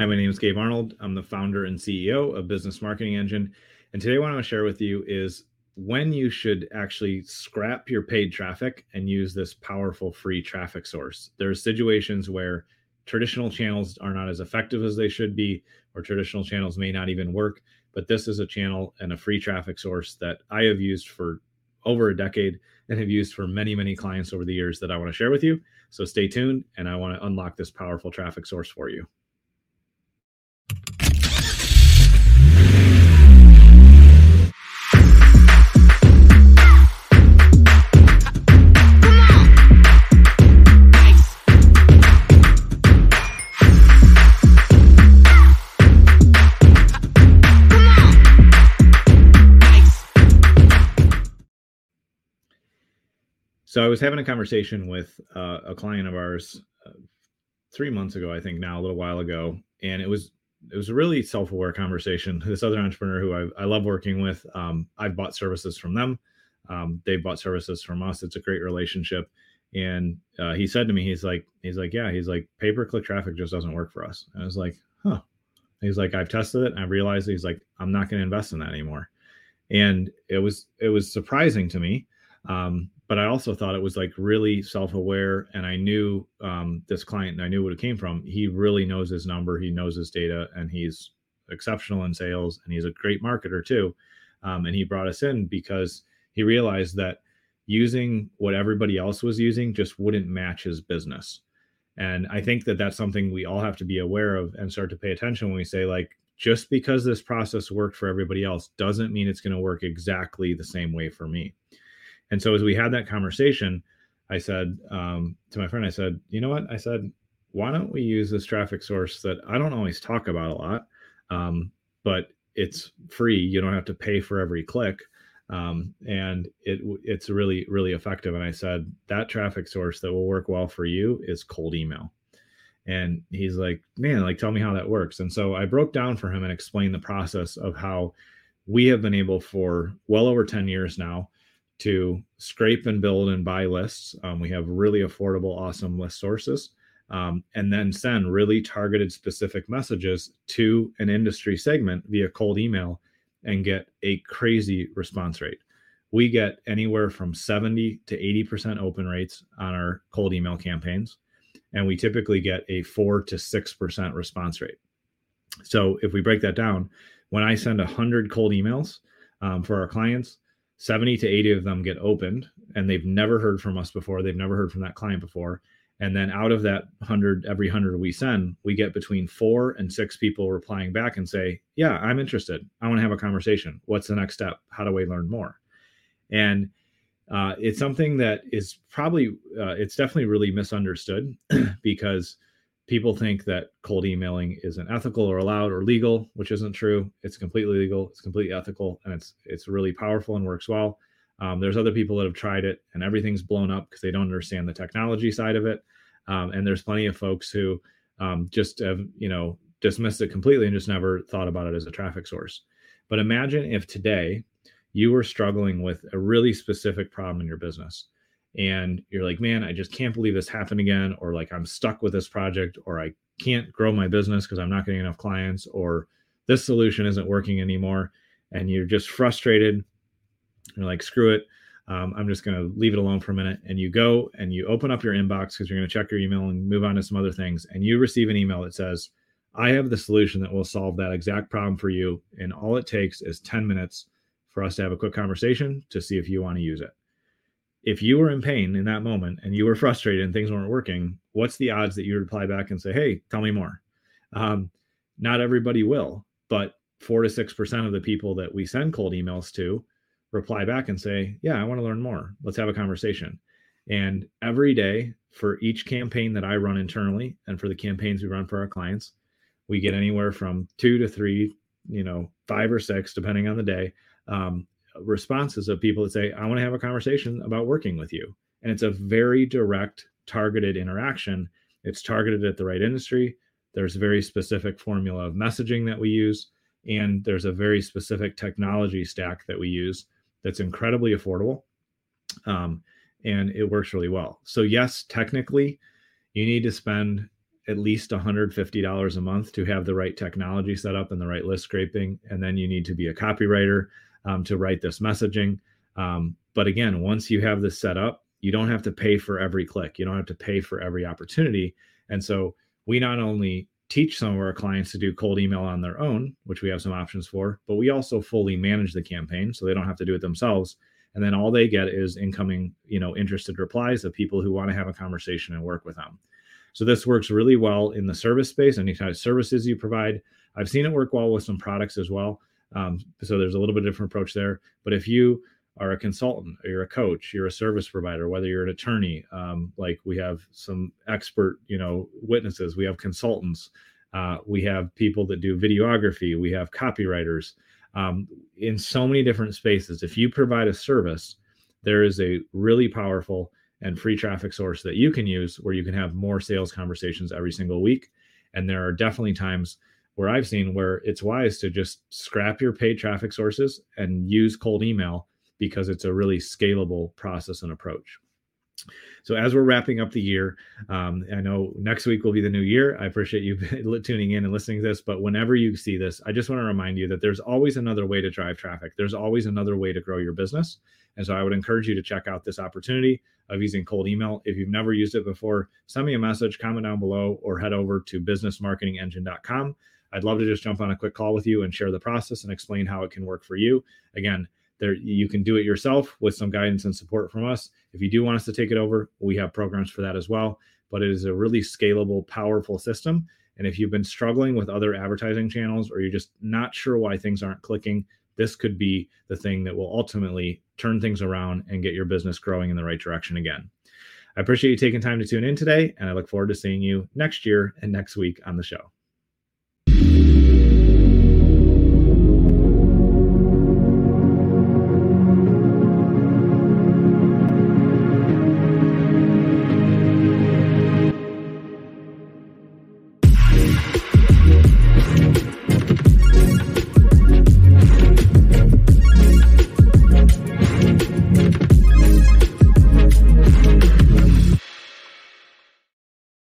Hi, my name is Gabe Arnold. I'm the founder and CEO of Business Marketing Engine. And today, what I want to share with you is when you should actually scrap your paid traffic and use this powerful free traffic source. There are situations where traditional channels are not as effective as they should be, or traditional channels may not even work. But this is a channel and a free traffic source that I have used for over a decade and have used for many, many clients over the years that I want to share with you. So stay tuned, and I want to unlock this powerful traffic source for you. Was having a conversation with uh, a client of ours uh, three months ago, I think now, a little while ago, and it was it was a really self-aware conversation. This other entrepreneur who I, I love working with, um, I've bought services from them. Um, they bought services from us. It's a great relationship. And uh, he said to me, he's like, he's like, yeah, he's like, pay per click traffic just doesn't work for us. And I was like, huh. He's like, I've tested it and I realized he's like, I'm not going to invest in that anymore. And it was it was surprising to me um, but I also thought it was like really self-aware, and I knew um, this client, and I knew what it came from. He really knows his number, he knows his data, and he's exceptional in sales, and he's a great marketer too. Um, and he brought us in because he realized that using what everybody else was using just wouldn't match his business. And I think that that's something we all have to be aware of and start to pay attention when we say like just because this process worked for everybody else doesn't mean it's going to work exactly the same way for me. And so as we had that conversation, I said um, to my friend, I said, you know what? I said, why don't we use this traffic source that I don't always talk about a lot, um, but it's free. You don't have to pay for every click. Um, and it it's really really effective. And I said that traffic source that will work well for you is cold email. And he's like, man, like tell me how that works. And so I broke down for him and explained the process of how we have been able for well over 10 years now to scrape and build and buy lists. Um, we have really affordable, awesome list sources. Um, and then send really targeted specific messages to an industry segment via cold email and get a crazy response rate. We get anywhere from 70 to 80% open rates on our cold email campaigns. And we typically get a four to 6% response rate. So if we break that down, when I send 100 cold emails um, for our clients, 70 to 80 of them get opened and they've never heard from us before. They've never heard from that client before. And then out of that 100, every 100 we send, we get between four and six people replying back and say, Yeah, I'm interested. I want to have a conversation. What's the next step? How do I learn more? And uh, it's something that is probably, uh, it's definitely really misunderstood because people think that cold emailing isn't ethical or allowed or legal, which isn't true. It's completely legal. It's completely ethical, and it's it's really powerful and works well. Um, there's other people that have tried it, and everything's blown up because they don't understand the technology side of it. Um, and there's plenty of folks who um, just have you know dismissed it completely and just never thought about it as a traffic source. But imagine if today you were struggling with a really specific problem in your business and you're like, man, I just can't believe this happened again, or like I'm stuck with this project, or I can't grow my business because I'm not getting enough clients, or this solution isn't working anymore, and you're just frustrated. You're like, screw it. Um, I'm just going to leave it alone for a minute. And you go and you open up your inbox because you're going to check your email and move on to some other things. And you receive an email that says, I have the solution that will solve that exact problem for you. And all it takes is 10 minutes for us to have a quick conversation to see if you want to use it if you were in pain in that moment and you were frustrated and things weren't working, what's the odds that you reply back and say, "Hey, tell me more"? Um, not everybody will, but four to six percent of the people that we send cold emails to reply back and say, "Yeah, I want to learn more. Let's have a conversation." And every day for each campaign that I run internally and for the campaigns we run for our clients, we get anywhere from two to three, you know, five or six, depending on the day, um, responses of people that say, I want to have a conversation about working with you. And it's a very direct, targeted interaction. It's targeted at the right industry. There's a very specific formula of messaging that we use. And there's a very specific technology stack that we use that's incredibly affordable. Um, and it works really well. So, yes, technically, you need to spend at least $150 a month to have the right technology set up and the right list scraping. And then you need to be a copywriter um, to write this messaging. Um, but again, once you have this set up, you don't have to pay for every click. You don't have to pay for every opportunity. And so we not only teach some of our clients to do cold email on their own, which we have some options for, but we also fully manage the campaign so they don't have to do it themselves. And then all they get is incoming, you know, interested replies of people who want to have a conversation and work with them. So this works really well in the service space, any kind of services you provide. I've seen it work well with some products as well. Um, so there's a little bit different approach there. But if you are a consultant or you're a coach, you're a service provider, whether you're an attorney, um, like we have some expert, you know, witnesses, we have consultants, uh, we have people that do videography, we have copywriters. Um, in so many different spaces, if you provide a service, there is a really powerful and free traffic source that you can use where you can have more sales conversations every single week. And there are definitely times where I've seen where it's wise to just scrap your paid traffic sources and use cold email because it's a really scalable process and approach. So as we're wrapping up the year, um, I know next week will be the new year. I appreciate you tuning in and listening to this. But whenever you see this, I just want to remind you that there's always another way to drive traffic. There's always another way to grow your business. And so I would encourage you to check out this opportunity of using cold email. If you've never used it before, send me a message, comment down below, or head over to businessmarketingengine.com. I'd love to just jump on a quick call with you and share the process and explain how it can work for you. Again, there you can do it yourself with some guidance and support from us. If you do want us to take it over, we have programs for that as well. But it is a really scalable, powerful system. And if you've been struggling with other advertising channels or you're just not sure why things aren't clicking, this could be the thing that will ultimately turn things around and get your business growing in the right direction again. I appreciate you taking time to tune in today, and I look forward to seeing you next year and next week on the show thank you